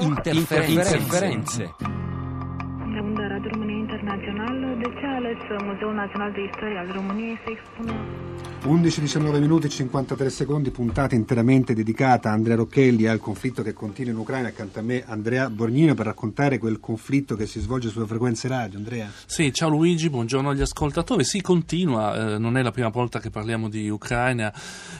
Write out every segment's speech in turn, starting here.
interferenze. interferenze. Muzeul Național de Istorie al României să expună 11-19 minuti e 53 secondi, puntata interamente dedicata a Andrea Rocchelli e al conflitto che continua in Ucraina. Accanto a me Andrea Borgnino per raccontare quel conflitto che si svolge sulle frequenze radio. Andrea. Sì, ciao Luigi, buongiorno agli ascoltatori. Si continua, eh, non è la prima volta che parliamo di Ucraina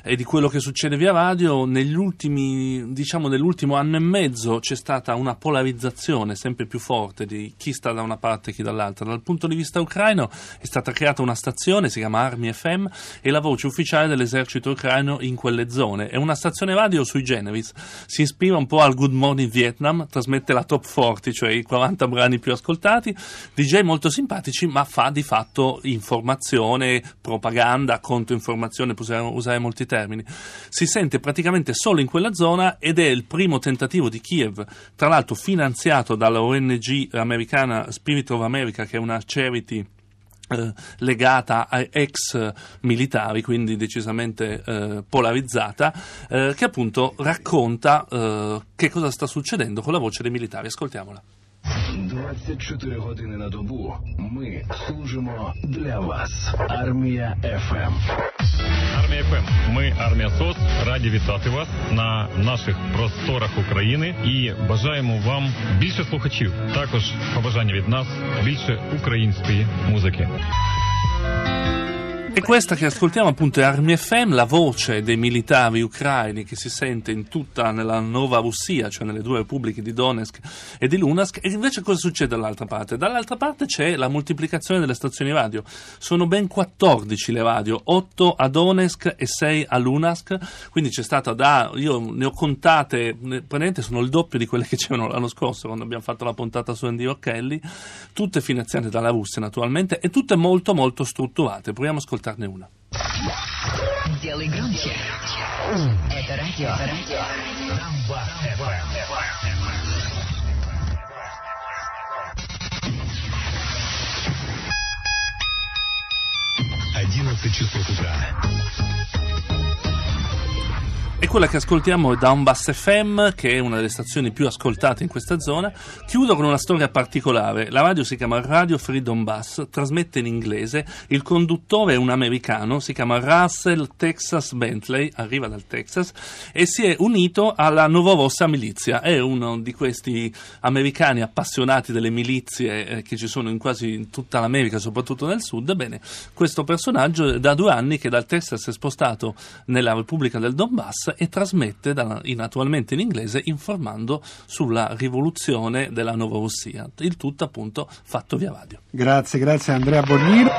e di quello che succede via radio. Negli ultimi, diciamo nell'ultimo anno e mezzo c'è stata una polarizzazione sempre più forte di chi sta da una parte e chi dall'altra. Dal punto di vista ucraino è stata creata una stazione, si chiama Army FM, e la voce ufficiale dell'esercito ucraino in quelle zone. È una stazione radio sui generis, si ispira un po' al Good Morning Vietnam, trasmette la top 40, cioè i 40 brani più ascoltati, DJ molto simpatici, ma fa di fatto informazione, propaganda, controinformazione, possiamo usare molti termini. Si sente praticamente solo in quella zona ed è il primo tentativo di Kiev, tra l'altro finanziato dalla ONG americana Spirit of America, che è una charity eh, legata a ex militari, quindi decisamente eh, polarizzata, eh, che appunto racconta eh, che cosa sta succedendo con la voce dei militari. Ascoltiamola. 24 години на добу ми служимо для вас. Армія ФМ. Армія ФМ. Ми армія СОС. Раді вітати вас на наших просторах України і бажаємо вам більше слухачів. Також побажання від нас більше української музики. E questa che ascoltiamo appunto è Armi FM, la voce dei militari ucraini che si sente in tutta nella nuova Russia, cioè nelle due repubbliche di Donetsk e di Lunask. E invece cosa succede dall'altra parte? Dall'altra parte c'è la moltiplicazione delle stazioni radio. Sono ben 14 le radio, 8 a Donetsk e 6 a Lunask. Quindi c'è stata da, io ne ho contate, praticamente sono il doppio di quelle che c'erano l'anno scorso quando abbiamo fatto la puntata su Andy Occhelli, tutte finanziate dalla Russia naturalmente e tutte molto molto strutturate. Proviamo a ascoltarne una. Делай громче. Это радио. радио. Одиннадцать часов утра. E quella che ascoltiamo è Donbass FM, che è una delle stazioni più ascoltate in questa zona. Chiudo con una storia particolare. La radio si chiama Radio Free Donbass, trasmette in inglese. Il conduttore è un americano, si chiama Russell Texas Bentley, arriva dal Texas, e si è unito alla Novorossa Milizia. È uno di questi americani appassionati delle milizie eh, che ci sono in quasi tutta l'America, soprattutto nel sud. Ebbene, questo personaggio da due anni che dal Texas è spostato nella Repubblica del Donbass e trasmette da, in, attualmente in inglese informando sulla rivoluzione della Novorossia, il tutto appunto fatto via radio. Grazie, grazie Andrea Borghino.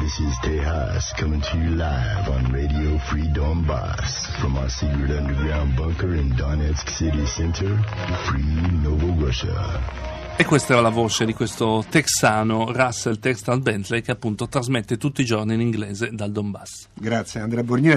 This is Tejas coming to you live on Radio Free Donbass from our secret underground bunker in Donetsk City Center, Free Nova Russia. E questa era la voce di questo texano Russell Textal Bentley che appunto trasmette tutti i giorni in inglese dal Donbass. Grazie Andrea Borgnino.